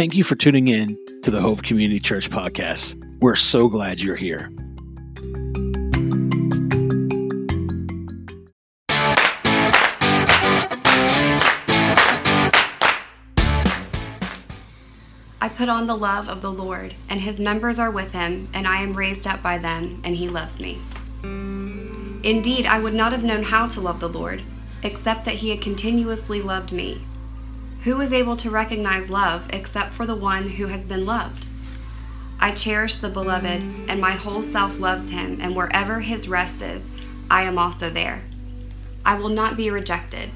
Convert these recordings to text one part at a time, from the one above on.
Thank you for tuning in to the Hope Community Church podcast. We're so glad you're here. I put on the love of the Lord, and his members are with him, and I am raised up by them, and he loves me. Indeed, I would not have known how to love the Lord, except that he had continuously loved me. Who is able to recognize love except for the one who has been loved? I cherish the beloved, and my whole self loves him, and wherever his rest is, I am also there. I will not be rejected,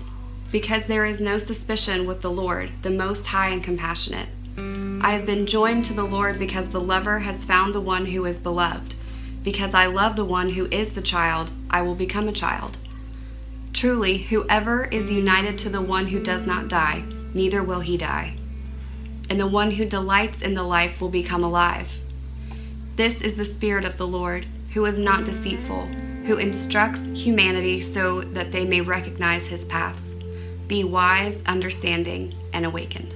because there is no suspicion with the Lord, the Most High and Compassionate. I have been joined to the Lord because the lover has found the one who is beloved. Because I love the one who is the child, I will become a child. Truly, whoever is united to the one who does not die, neither will he die. And the one who delights in the life will become alive. This is the Spirit of the Lord, who is not deceitful, who instructs humanity so that they may recognize his paths. Be wise, understanding, and awakened.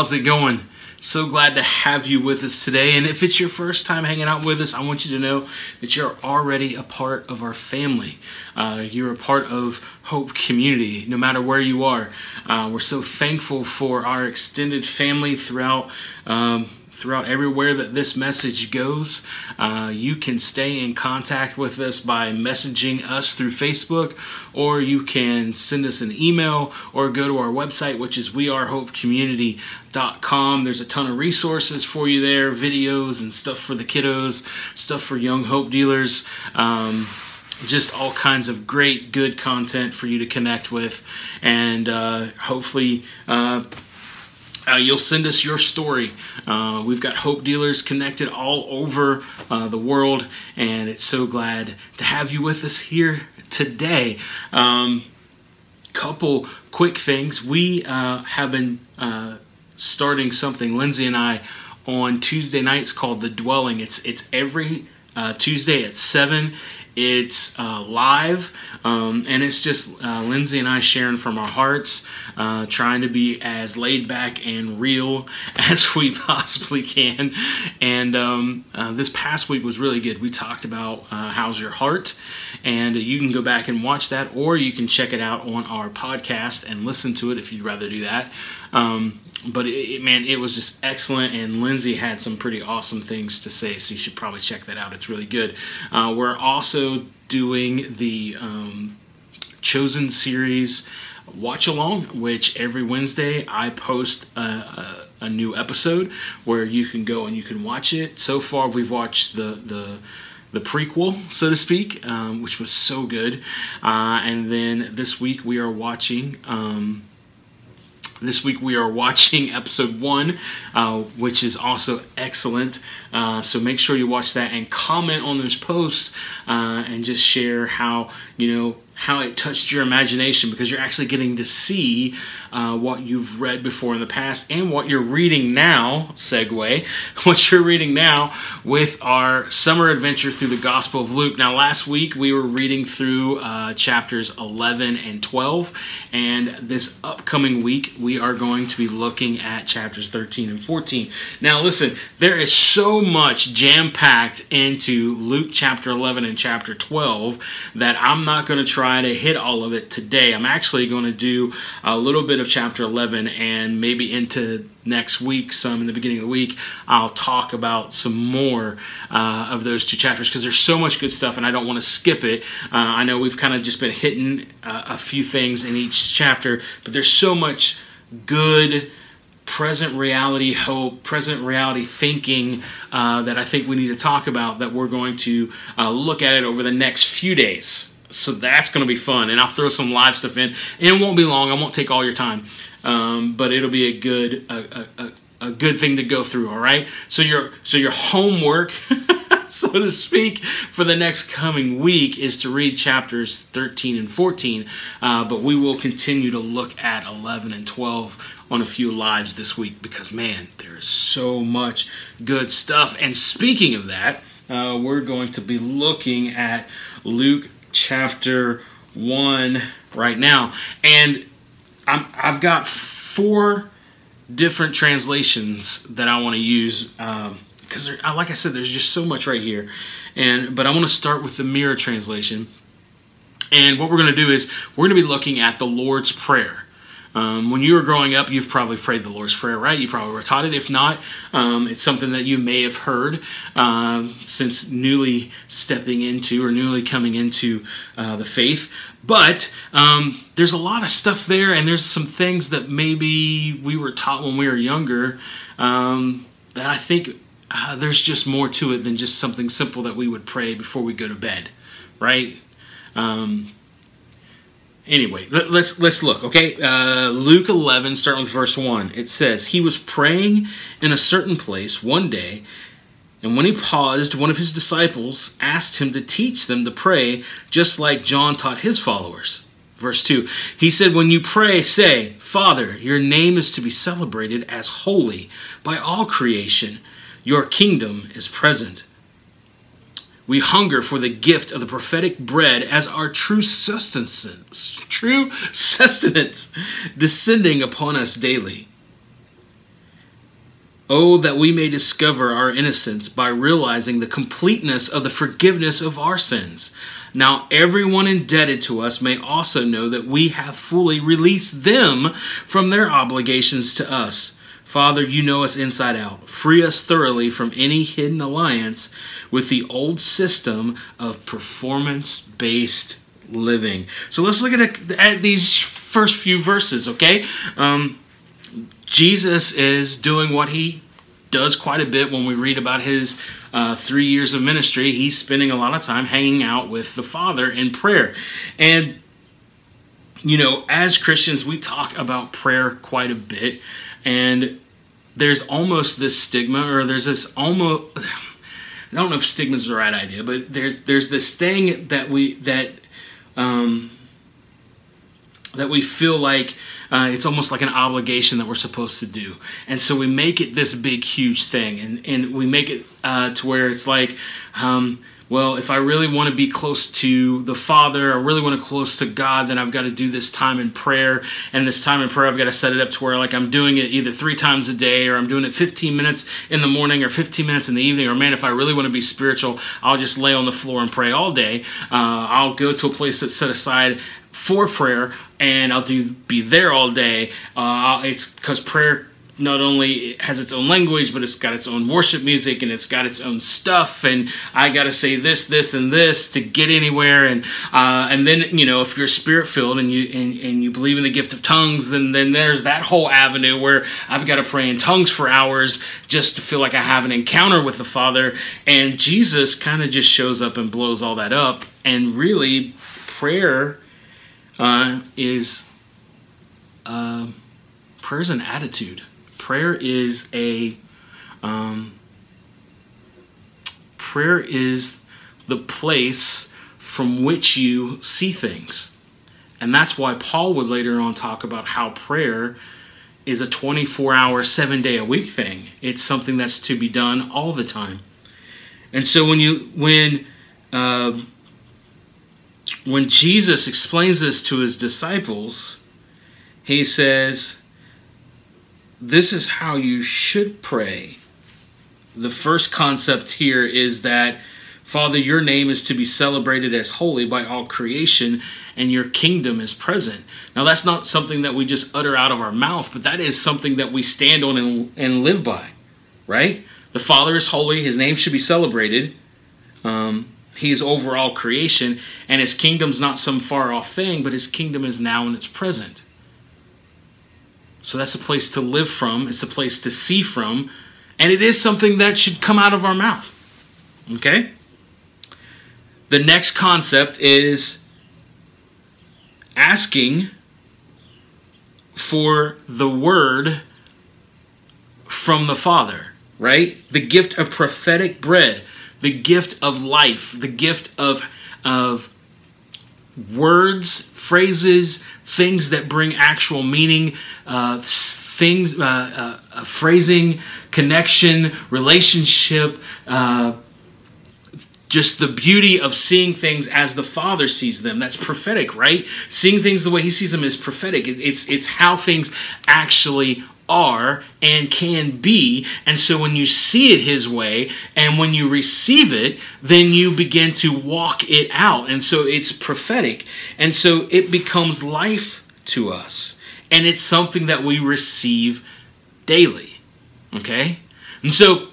How's it going? So glad to have you with us today. And if it's your first time hanging out with us, I want you to know that you're already a part of our family. Uh, you're a part of Hope Community, no matter where you are. Uh, we're so thankful for our extended family throughout. Um, throughout everywhere that this message goes. Uh, you can stay in contact with us by messaging us through Facebook, or you can send us an email or go to our website, which is wearehopecommunity.com. There's a ton of resources for you there, videos and stuff for the kiddos, stuff for young hope dealers. Um, just all kinds of great, good content for you to connect with, and uh, hopefully, uh, uh, you'll send us your story. Uh, we've got hope dealers connected all over uh, the world, and it's so glad to have you with us here today. Um, couple quick things. We uh, have been uh, starting something, Lindsay and I, on Tuesday nights called The Dwelling. It's it's every uh, Tuesday at seven. It's uh, live, um, and it's just uh, Lindsay and I sharing from our hearts, uh, trying to be as laid back and real as we possibly can. And um, uh, this past week was really good. We talked about uh, how's your heart, and you can go back and watch that, or you can check it out on our podcast and listen to it if you'd rather do that. Um, but it, it, man, it was just excellent, and Lindsay had some pretty awesome things to say. So you should probably check that out. It's really good. Uh, we're also doing the um, Chosen series watch along, which every Wednesday I post a, a, a, new episode where you can go and you can watch it. So far, we've watched the the the prequel, so to speak, um, which was so good. Uh, and then this week we are watching. Um, this week we are watching episode one, uh, which is also excellent. Uh, so make sure you watch that and comment on those posts uh, and just share how you know how it touched your imagination because you're actually getting to see uh, what you've read before in the past and what you're reading now. Segue, what you're reading now with our summer adventure through the Gospel of Luke. Now, last week we were reading through uh, chapters 11 and 12, and this upcoming week we are going to be looking at chapters 13 and 14. Now, listen, there is so much jam packed into Luke chapter 11 and chapter 12 that I'm not going to try try to hit all of it today. I'm actually going to do a little bit of chapter 11 and maybe into next week, some in the beginning of the week, I'll talk about some more uh, of those two chapters because there's so much good stuff and I don't want to skip it. Uh, I know we've kind of just been hitting uh, a few things in each chapter, but there's so much good present reality hope, present reality thinking uh, that I think we need to talk about that we're going to uh, look at it over the next few days so that's going to be fun. And I'll throw some live stuff in. And it won't be long. I won't take all your time. Um, but it'll be a good a, a, a, good thing to go through. All right. So your so your homework. so to speak, for the next coming week is to read chapters 13 and 14. Uh, but we will continue to look at 11 and 12 on a few lives this week because, man, there is so much good stuff. And speaking of that, uh, we're going to be looking at Luke chapter 1 right now. And I'm, I've got four different translations that I want to use because, um, like I said, there's just so much right here. And but I want to start with the Mirror translation. And what we're going to do is we're going to be looking at the Lord's Prayer. Um, when you were growing up, you've probably prayed the Lord's Prayer, right? You probably were taught it. If not, um, it's something that you may have heard um, since newly stepping into or newly coming into uh, the faith. But um, there's a lot of stuff there, and there's some things that maybe we were taught when we were younger um, that I think uh, there's just more to it than just something simple that we would pray before we go to bed, right? Um, anyway, let, let's, let's look. Okay, uh, Luke 11, starting with verse one. It says, "He was praying in a certain place one day." And when he paused, one of his disciples asked him to teach them to pray, just like John taught his followers. Verse 2 He said, When you pray, say, Father, your name is to be celebrated as holy by all creation. Your kingdom is present. We hunger for the gift of the prophetic bread as our true sustenance, true sustenance descending upon us daily. Oh, that we may discover our innocence by realizing the completeness of the forgiveness of our sins. Now, everyone indebted to us may also know that we have fully released them from their obligations to us. Father, you know us inside out. Free us thoroughly from any hidden alliance with the old system of performance based living. So let's look at, at these first few verses, okay? Um, Jesus is doing what he does quite a bit when we read about his uh, three years of ministry. He's spending a lot of time hanging out with the Father in prayer. And, you know, as Christians, we talk about prayer quite a bit. And there's almost this stigma, or there's this almost. I don't know if stigma is the right idea, but there's there's this thing that we that um, that we feel like uh, it's almost like an obligation that we're supposed to do. And so we make it this big, huge thing. And, and we make it uh, to where it's like, um, well, if I really want to be close to the Father, I really want to close to God, then I've got to do this time in prayer. And this time in prayer, I've got to set it up to where like I'm doing it either three times a day or I'm doing it 15 minutes in the morning or 15 minutes in the evening. Or man, if I really want to be spiritual, I'll just lay on the floor and pray all day. Uh, I'll go to a place that's set aside for prayer and I'll do be there all day. Uh, it's because prayer not only has its own language, but it's got its own worship music and it's got its own stuff. And I got to say this, this, and this to get anywhere. And uh, and then you know if you're spirit filled and you and, and you believe in the gift of tongues, then then there's that whole avenue where I've got to pray in tongues for hours just to feel like I have an encounter with the Father. And Jesus kind of just shows up and blows all that up. And really, prayer uh, is uh, prayer is an attitude. Prayer is a um, prayer is the place from which you see things, and that's why Paul would later on talk about how prayer is a 24 hour, seven day a week thing. It's something that's to be done all the time. And so when you when uh, when Jesus explains this to his disciples, he says, This is how you should pray. The first concept here is that, Father, your name is to be celebrated as holy by all creation, and your kingdom is present. Now, that's not something that we just utter out of our mouth, but that is something that we stand on and, and live by, right? The Father is holy, his name should be celebrated. Um, is over all creation, and his kingdom's not some far off thing, but his kingdom is now and it's present. So that's a place to live from, it's a place to see from, and it is something that should come out of our mouth. Okay? The next concept is asking for the word from the Father, right? The gift of prophetic bread the gift of life, the gift of of words, phrases, things that bring actual meaning, uh, things, uh, uh, uh, phrasing, connection, relationship. Uh, just the beauty of seeing things as the Father sees them. That's prophetic, right? Seeing things the way He sees them is prophetic. It's it's how things actually are and can be. And so when you see it His way and when you receive it, then you begin to walk it out. And so it's prophetic. And so it becomes life to us. And it's something that we receive daily. Okay? And so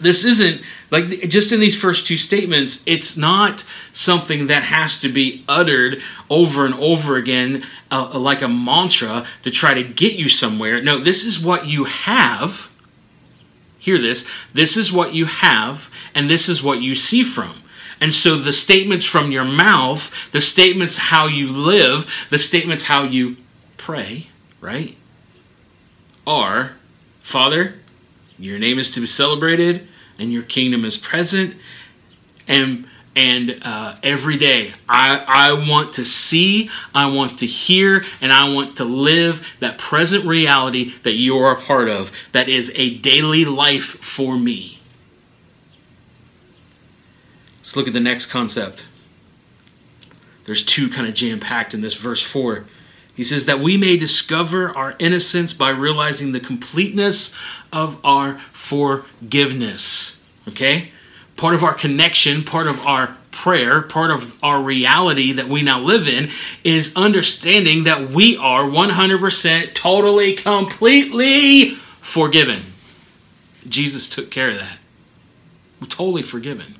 this isn't like just in these first two statements, it's not something that has to be uttered over and over again uh, like a mantra to try to get you somewhere. No, this is what you have. Hear this. This is what you have, and this is what you see from. And so the statements from your mouth, the statements how you live, the statements how you pray, right? Are, Father, your name is to be celebrated and your kingdom is present. And and uh, every day I, I want to see, I want to hear, and I want to live that present reality that you are a part of, that is a daily life for me. Let's look at the next concept. There's two kind of jam packed in this verse 4. He says that we may discover our innocence by realizing the completeness of our forgiveness. Okay? Part of our connection, part of our prayer, part of our reality that we now live in is understanding that we are 100% totally, completely forgiven. Jesus took care of that. We're totally forgiven.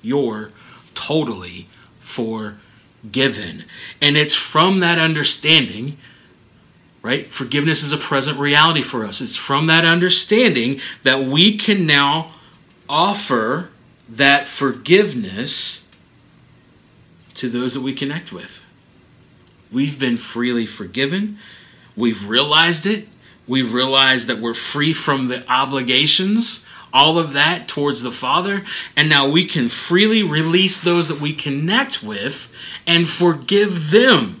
You're totally forgiven. And it's from that understanding right? Forgiveness is a present reality for us. It's from that understanding that we can now offer that forgiveness to those that we connect with. We've been freely forgiven. We've realized it. We've realized that we're free from the obligations, all of that towards the Father. And now we can freely release those that we connect with and forgive them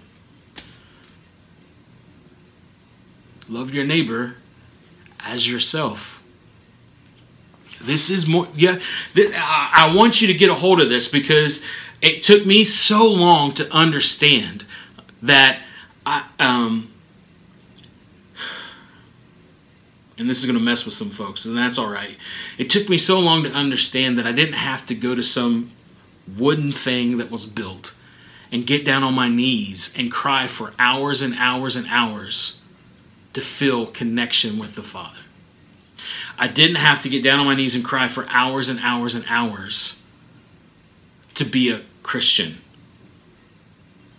love your neighbor as yourself. This is more, yeah. I, I want you to get a hold of this because it took me so long to understand that I, um, and this is going to mess with some folks, and that's all right. It took me so long to understand that I didn't have to go to some wooden thing that was built and get down on my knees and cry for hours and hours and hours to feel connection with the Father. I didn't have to get down on my knees and cry for hours and hours and hours to be a Christian.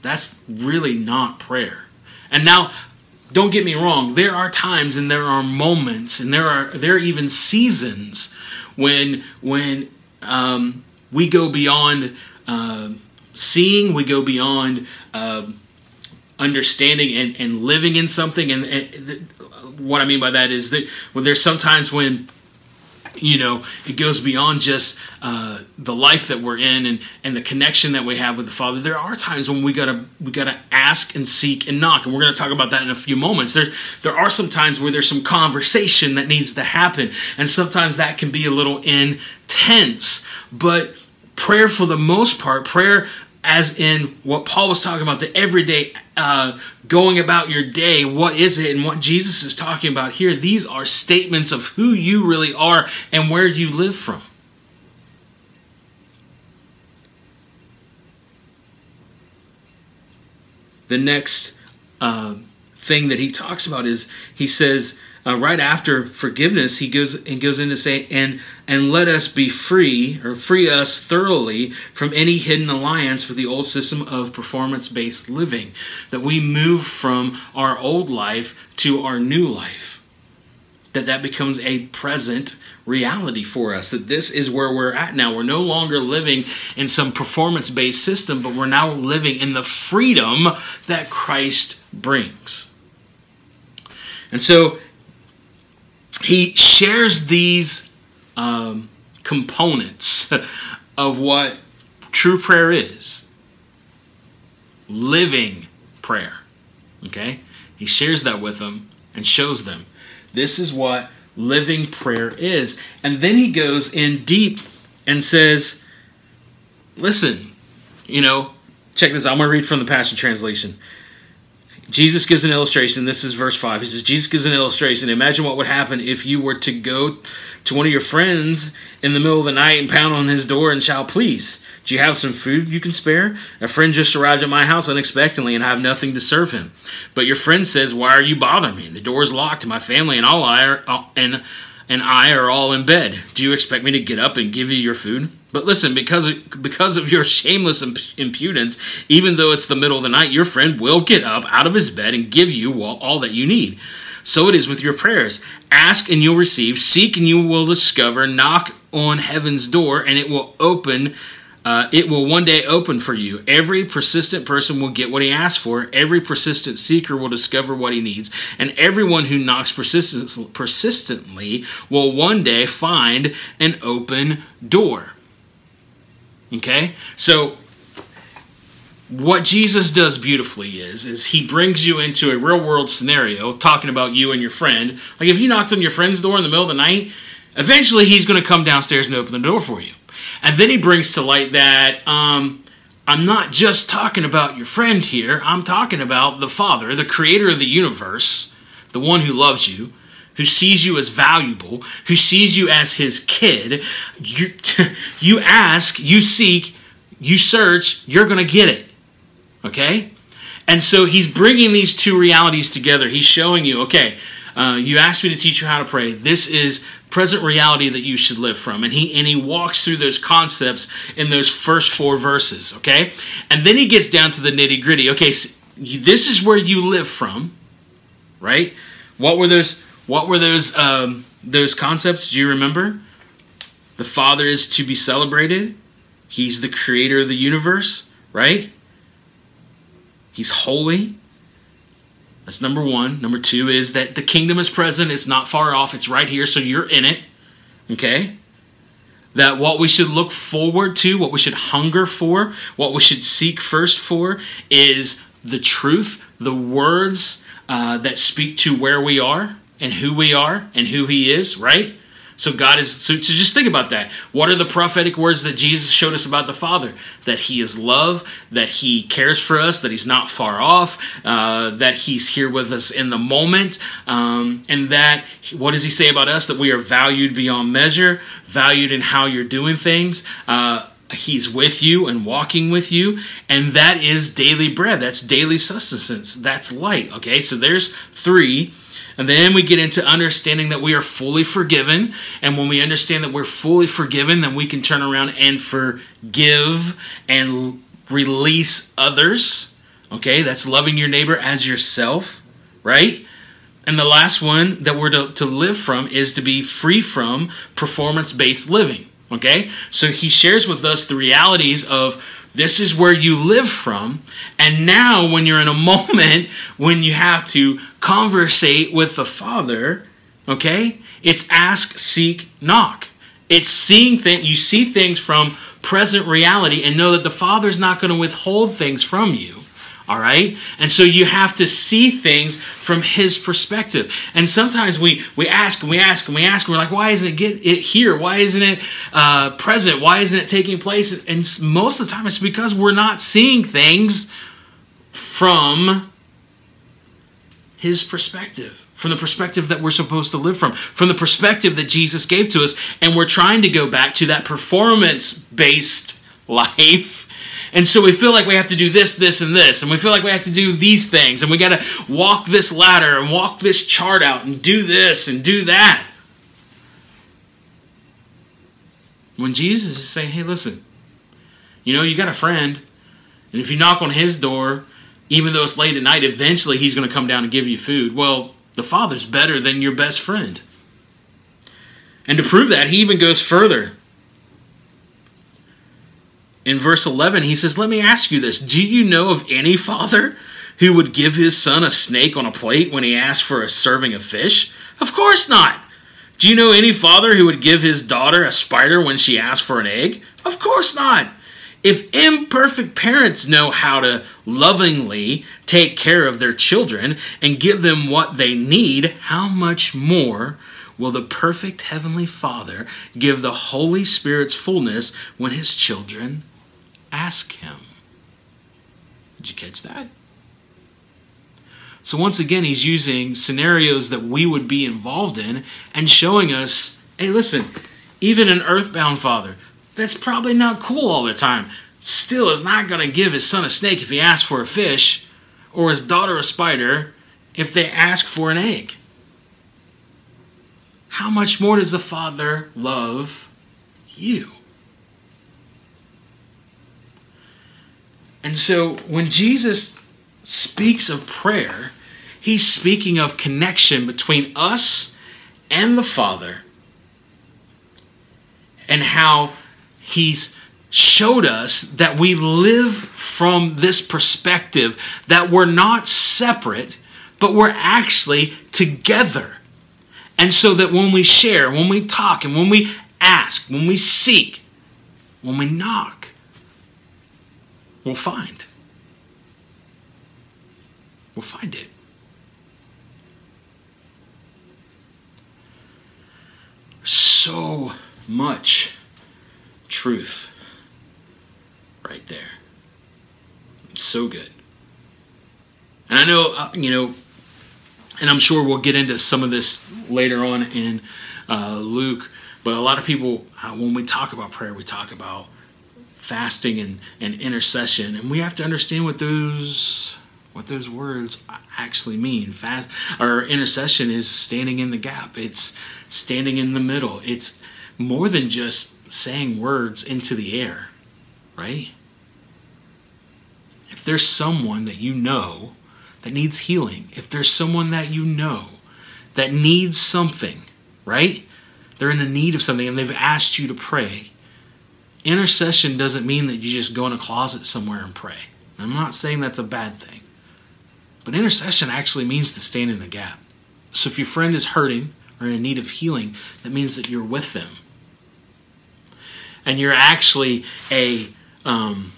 That's really not prayer. And now, don't get me wrong, there are times and there are moments and there are there are even seasons when when um, we go beyond uh, seeing, we go beyond uh, understanding and, and living in something. And, and what I mean by that is that when there's sometimes when you know it goes beyond just uh, the life that we're in and and the connection that we have with the father. There are times when we gotta we gotta ask and seek and knock and we're gonna talk about that in a few moments. There's there are some times where there's some conversation that needs to happen and sometimes that can be a little intense but prayer for the most part prayer as in what Paul was talking about, the everyday uh, going about your day. What is it? And what Jesus is talking about here, these are statements of who you really are and where you live from. The next uh, thing that he talks about is he says, uh, right after forgiveness, he goes and goes in to say, and and let us be free or free us thoroughly from any hidden alliance with the old system of performance-based living. That we move from our old life to our new life. That that becomes a present reality for us. That this is where we're at now. We're no longer living in some performance-based system, but we're now living in the freedom that Christ brings. And so he shares these um, components of what true prayer is living prayer. Okay? He shares that with them and shows them. This is what living prayer is. And then he goes in deep and says, Listen, you know, check this. Out. I'm going to read from the Passion Translation. Jesus gives an illustration. This is verse 5. He says, Jesus gives an illustration. Imagine what would happen if you were to go to one of your friends in the middle of the night and pound on his door and shout, Please, do you have some food you can spare? A friend just arrived at my house unexpectedly and I have nothing to serve him. But your friend says, Why are you bothering me? The door is locked my family and all I are, uh, and, and I are all in bed. Do you expect me to get up and give you your food? But listen, because of, because of your shameless impudence, even though it's the middle of the night, your friend will get up out of his bed and give you all that you need. So it is with your prayers. Ask and you'll receive, seek and you will discover, knock on heaven's door and it will open. Uh, it will one day open for you. Every persistent person will get what he asks for. Every persistent seeker will discover what he needs. And everyone who knocks persistently will one day find an open door. Okay? So what Jesus does beautifully is is he brings you into a real world scenario talking about you and your friend. Like if you knocked on your friend's door in the middle of the night, eventually he's going to come downstairs and open the door for you. And then he brings to light that um, I'm not just talking about your friend here. I'm talking about the Father, the creator of the universe, the one who loves you, who sees you as valuable, who sees you as his kid, you, you ask, you seek, you search, you're going to get it. Okay? And so he's bringing these two realities together. He's showing you, okay, uh, you asked me to teach you how to pray. This is present reality that you should live from. And he and he walks through those concepts in those first four verses, okay? And then he gets down to the nitty gritty. Okay, so this is where you live from, right? What were those what were those um, those concepts? Do you remember? The Father is to be celebrated. He's the creator of the universe, right? He's holy. That's number one. Number two is that the kingdom is present. It's not far off. It's right here, so you're in it. Okay? That what we should look forward to, what we should hunger for, what we should seek first for is the truth, the words uh, that speak to where we are and who we are and who He is, right? So God is so, so, just think about that. What are the prophetic words that Jesus showed us about the Father? That He is love, that He cares for us, that He's not far off, uh, that He's here with us in the moment, um, and that what does He say about us? That we are valued beyond measure, valued in how you're doing things. Uh, He's with you and walking with you, and that is daily bread. That's daily sustenance. That's light. Okay, so there's three. And then we get into understanding that we are fully forgiven. And when we understand that we're fully forgiven, then we can turn around and forgive and release others. Okay, that's loving your neighbor as yourself, right? And the last one that we're to, to live from is to be free from performance based living. Okay, so he shares with us the realities of this is where you live from. And now, when you're in a moment when you have to conversate with the Father, okay, it's ask, seek, knock. It's seeing things, you see things from present reality and know that the Father's not going to withhold things from you. All right? And so you have to see things from his perspective. And sometimes we, we ask and we ask and we ask, and we're like, why isn't it get it here? Why isn't it uh, present? Why isn't it taking place? And most of the time it's because we're not seeing things from his perspective from the perspective that we're supposed to live from, from the perspective that Jesus gave to us, and we're trying to go back to that performance based life and so we feel like we have to do this, this, and this. And we feel like we have to do these things. And we got to walk this ladder and walk this chart out and do this and do that. When Jesus is saying, hey, listen, you know, you got a friend. And if you knock on his door, even though it's late at night, eventually he's going to come down and give you food. Well, the Father's better than your best friend. And to prove that, he even goes further in verse 11, he says, Let me ask you this. Do you know of any father who would give his son a snake on a plate when he asked for a serving of fish? Of course not. Do you know any father who would give his daughter a spider when she asked for an egg? Of course not. If imperfect parents know how to lovingly take care of their children and give them what they need, how much more will the perfect Heavenly Father give the Holy Spirit's fullness when His children ask Him? Did you catch that? So, once again, He's using scenarios that we would be involved in and showing us hey, listen, even an earthbound father, that's probably not cool all the time, still is not going to give his son a snake if he asks for a fish, or his daughter a spider if they ask for an egg. How much more does the Father love you? And so when Jesus speaks of prayer, he's speaking of connection between us and the Father and how he's showed us that we live from this perspective that we're not separate but we're actually together. And so that when we share when we talk and when we ask when we seek when we knock we'll find we'll find it so much truth right there. It's so good. And I know, uh, you know, and I'm sure we'll get into some of this later on in uh, Luke, but a lot of people, uh, when we talk about prayer, we talk about fasting and, and intercession, and we have to understand what those what those words actually mean. Fast or intercession is standing in the gap. It's standing in the middle. It's more than just saying words into the air, right? If there's someone that you know that needs healing, if there's someone that you know that needs something, right? They're in the need of something and they've asked you to pray. Intercession doesn't mean that you just go in a closet somewhere and pray. I'm not saying that's a bad thing. But intercession actually means to stand in the gap. So if your friend is hurting or in need of healing, that means that you're with them. And you're actually a, um,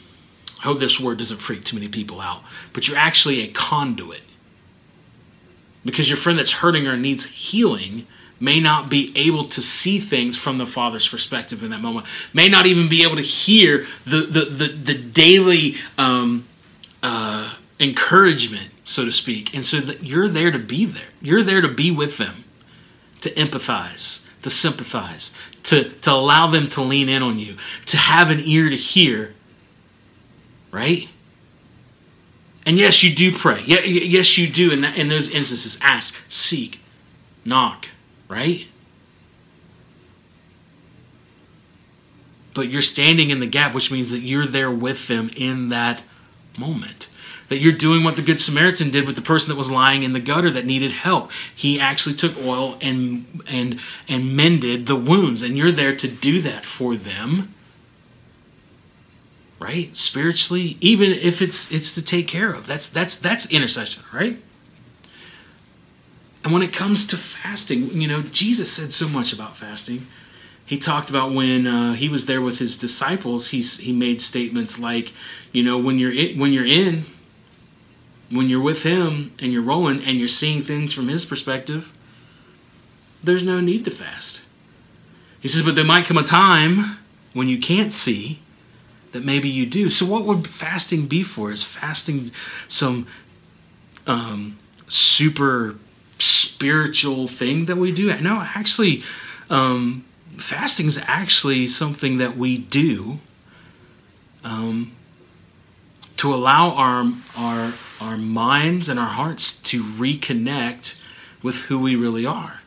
I hope this word doesn't freak too many people out, but you're actually a conduit. Because your friend that's hurting or needs healing may not be able to see things from the father's perspective in that moment, may not even be able to hear the, the, the, the daily um, uh, encouragement so to speak. And so you're there to be there. You're there to be with them, to empathize, to sympathize, to, to allow them to lean in on you, to have an ear to hear, right? And yes, you do pray. Yes, you do in, that, in those instances. Ask, seek, knock, right? But you're standing in the gap, which means that you're there with them in that moment that you're doing what the Good Samaritan did with the person that was lying in the gutter that needed help. He actually took oil and and and mended the wounds, and you're there to do that for them. Right? Spiritually, even if it's it's to take care of. That's that's that's intercession, right? And when it comes to fasting, you know, Jesus said so much about fasting. He talked about when uh, he was there with his disciples. He's he made statements like, you know, when you're in, when you're in, when you're with him and you're rolling and you're seeing things from his perspective, there's no need to fast. He says, but there might come a time when you can't see that maybe you do. So, what would fasting be for? Is fasting some um, super spiritual thing that we do? No, actually, um, fasting is actually something that we do um, to allow our our our minds and our hearts to reconnect with who we really are.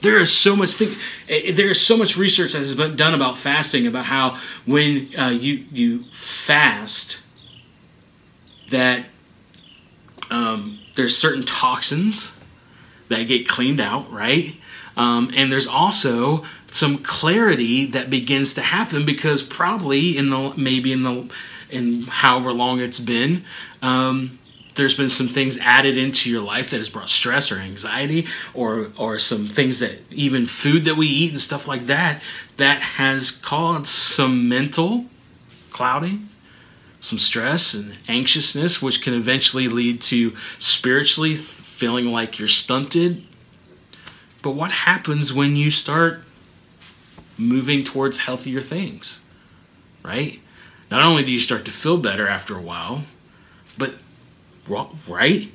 There is so much think, eh, there is so much research that has been done about fasting about how when uh, you you fast that um, there's certain toxins that get cleaned out, right? Um, and there's also some clarity that begins to happen because probably in the maybe in the in however long it's been, um, there's been some things added into your life that has brought stress or anxiety or or some things that even food that we eat and stuff like that that has caused some mental clouding some stress and anxiousness which can eventually lead to spiritually feeling like you're stunted but what happens when you start moving towards healthier things right not only do you start to feel better after a while but right?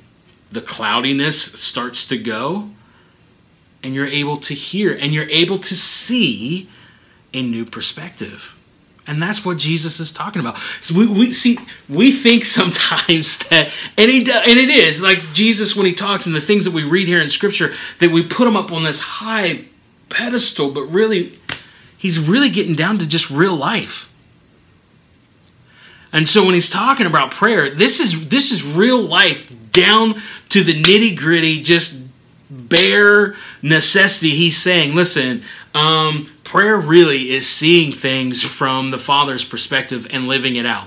The cloudiness starts to go, and you're able to hear and you're able to see a new perspective. And that's what Jesus is talking about. So we, we see we think sometimes that and he does, and it is like Jesus when he talks and the things that we read here in scripture that we put him up on this high pedestal, but really he's really getting down to just real life. And so when he's talking about prayer, this is this is real life down to the nitty gritty, just bare necessity. He's saying, listen, um, prayer really is seeing things from the Father's perspective and living it out.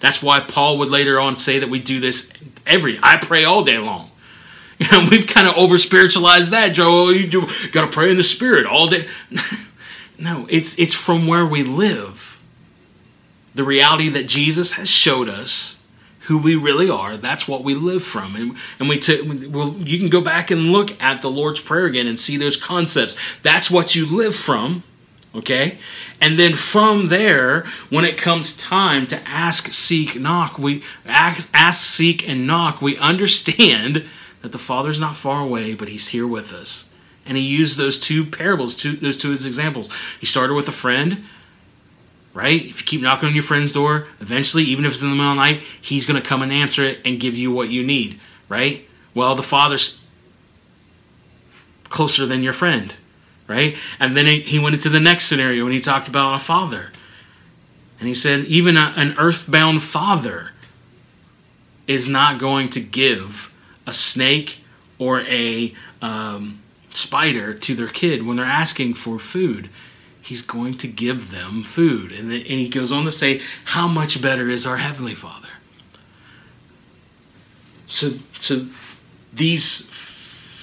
That's why Paul would later on say that we do this every. I pray all day long. You know, we've kind of over spiritualized that, Joe. Oh, you do, got to pray in the Spirit all day. no, it's it's from where we live the reality that Jesus has showed us who we really are. That's what we live from. And, and we took, well, you can go back and look at the Lord's Prayer again and see those concepts. That's what you live from. Okay? And then from there, when it comes time to ask, seek, knock, we ask, ask, seek, and knock, we understand that the Father's not far away, but He's here with us. And He used those two parables, two, those two as examples. He started with a friend right? If you keep knocking on your friend's door, eventually, even if it's in the middle of the night, he's going to come and answer it and give you what you need, right? Well, the father's closer than your friend, right? And then he went into the next scenario and he talked about a father. And he said, even a, an earthbound father is not going to give a snake or a um, spider to their kid when they're asking for food he's going to give them food. And, and he goes on to say, How much better is our Heavenly Father? So, so these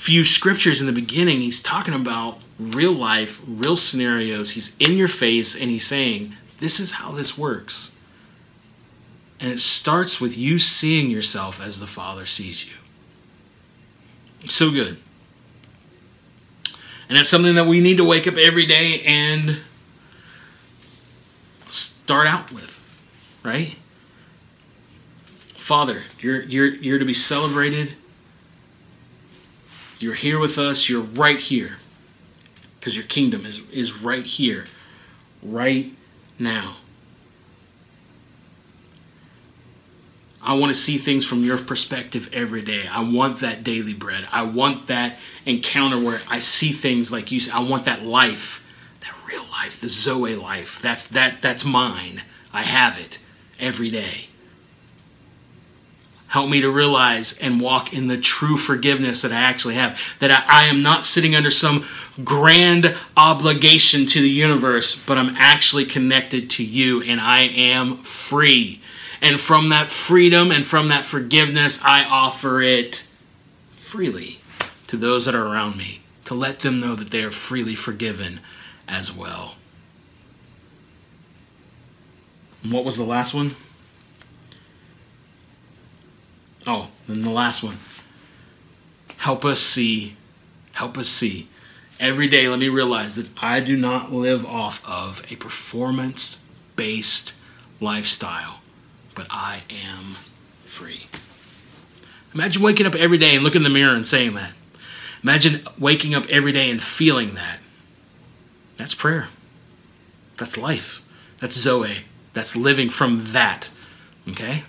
few scriptures in the beginning, he's talking about real life, real scenarios. He's in your face and he's saying, This is how this works. And it starts with you seeing yourself as the Father sees you. so good. And it's something that we need to wake up every day and start out with, right? Father, you're, you're, you're to be celebrated. You're here with us. You're right here. Because your kingdom is, is right here, right now. I want to see things from your perspective every day. I want that daily bread. I want that encounter where I see things like you said. I want that life, that real life, the Zoe life. That's that that's mine. I have it every day. Help me to realize and walk in the true forgiveness that I actually have. That I, I, am not sitting under some grand obligation to the universe, but I'm actually connected to you and I am free. And from that freedom and from that forgiveness, I offer it freely to those that are around me to let them know that they are freely forgiven as well. And what was the last one? Oh, then the last one. Help us see, help us see. Every day, let me realize that I do not live off of a performance based lifestyle but I am free. Imagine waking up every day and looking in the mirror and saying that. Imagine waking up every day and feeling that. That's prayer. That's life. That's Zoe. That's living from that. Okay?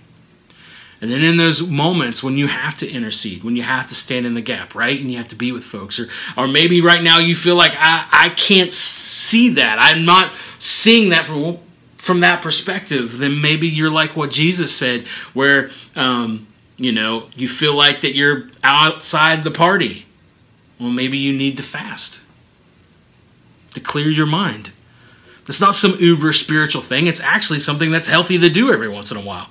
And then in those moments when you have to intercede, when you have to stand in the gap, right? And you have to be with folks. Or, or maybe right now you feel like I, I can't see that. I'm not seeing that from from that perspective, then maybe you're like what Jesus said, where um, you know you feel like that you're outside the party. Well, maybe you need to fast to clear your mind. It's not some uber spiritual thing. It's actually something that's healthy to do every once in a while.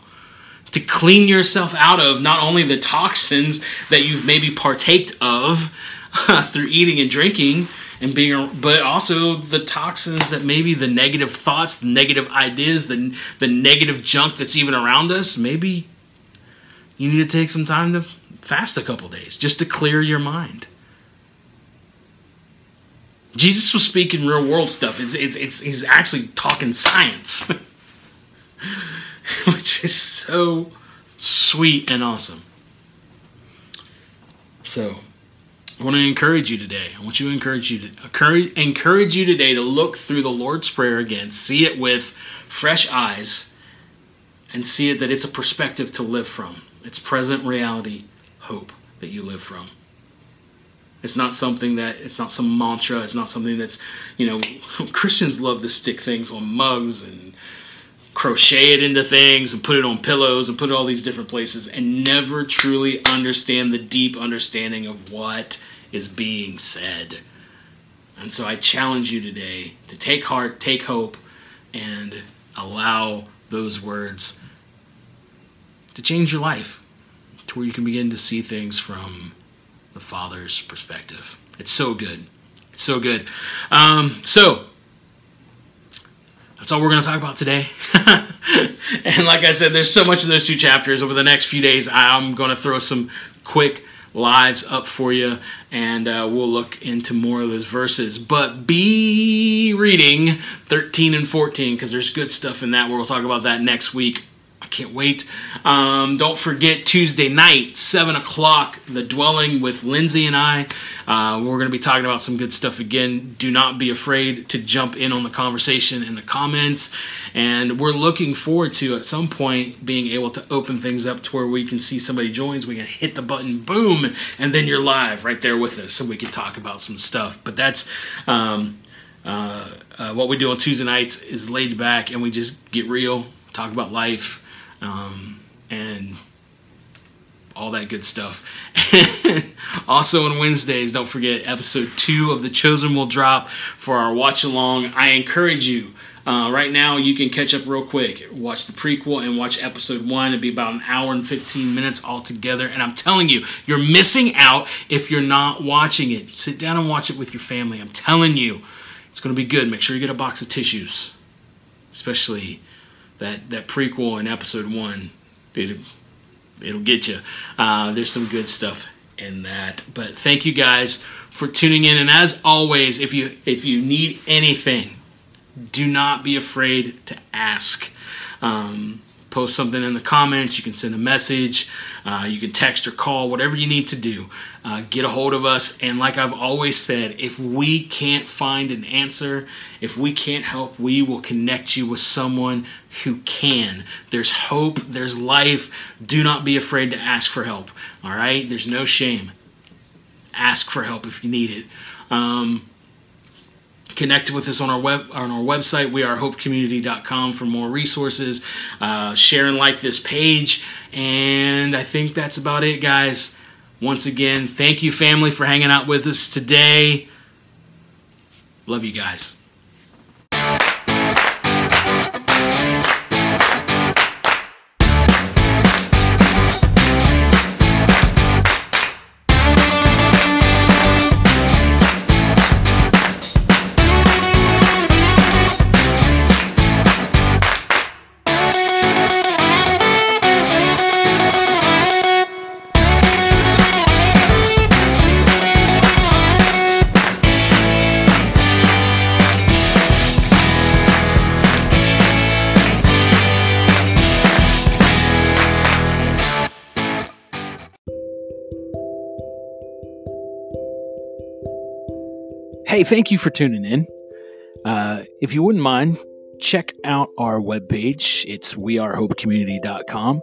To clean yourself out of not only the toxins that you've maybe partaked of through eating and drinking and being but also the toxins that maybe the negative thoughts the negative ideas the, the negative junk that's even around us maybe you need to take some time to fast a couple days just to clear your mind. Jesus was speaking real world stuff. It's, it's, it's he's actually talking science which is so sweet and awesome so I want to encourage you today. I want you to encourage you to encourage you today to look through the Lord's Prayer again, see it with fresh eyes, and see it that it's a perspective to live from. It's present reality, hope that you live from. It's not something that it's not some mantra. It's not something that's you know Christians love to stick things on mugs and crochet it into things and put it on pillows and put it all these different places and never truly understand the deep understanding of what is being said. And so I challenge you today to take heart, take hope, and allow those words to change your life to where you can begin to see things from the Father's perspective. It's so good. It's so good. Um, so, that's all we're going to talk about today. and like I said, there's so much in those two chapters. Over the next few days, I'm going to throw some quick lives up for you, and uh, we'll look into more of those verses. But be reading 13 and 14 because there's good stuff in that. Where we'll talk about that next week. Can't wait. Um, don't forget Tuesday night, 7 o'clock, The Dwelling with Lindsay and I. Uh, we're going to be talking about some good stuff again. Do not be afraid to jump in on the conversation in the comments. And we're looking forward to, at some point, being able to open things up to where we can see somebody joins. We can hit the button, boom, and then you're live right there with us so we can talk about some stuff. But that's. Um, uh, uh, what we do on Tuesday nights is laid back and we just get real, talk about life, um, and all that good stuff. also on Wednesdays, don't forget episode two of The Chosen will drop for our watch along. I encourage you. Uh, right now, you can catch up real quick. Watch the prequel and watch episode one. It'll be about an hour and 15 minutes altogether. And I'm telling you, you're missing out if you're not watching it. Sit down and watch it with your family. I'm telling you, it's going to be good. Make sure you get a box of tissues, especially that that prequel in episode one, it, it'll get you. Uh, there's some good stuff in that. But thank you guys for tuning in. And as always, if you if you need anything, do not be afraid to ask. Um, post something in the comments. You can send a message. Uh, you can text or call, whatever you need to do. Uh, get a hold of us. And like I've always said, if we can't find an answer, if we can't help, we will connect you with someone who can. There's hope, there's life. Do not be afraid to ask for help. All right? There's no shame. Ask for help if you need it. Um, connect with us on our web on our website. Wearehopecommunity.com for more resources. Uh, share and like this page. And i think that's about it guys. Once again thank you family for hanging out with us today. Love you guys Hey, thank you for tuning in. Uh, if you wouldn't mind, check out our webpage. It's wearehopecommunity.com.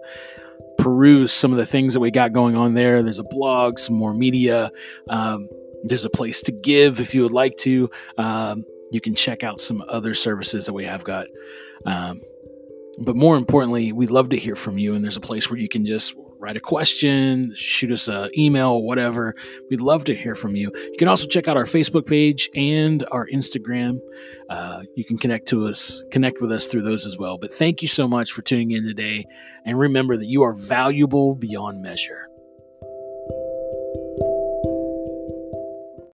Peruse some of the things that we got going on there. There's a blog, some more media. Um, there's a place to give if you would like to. Um, you can check out some other services that we have got. Um, but more importantly, we'd love to hear from you, and there's a place where you can just write a question, shoot us an email, whatever. We'd love to hear from you. You can also check out our Facebook page and our Instagram. Uh, you can connect to us, connect with us through those as well. But thank you so much for tuning in today. And remember that you are valuable beyond measure.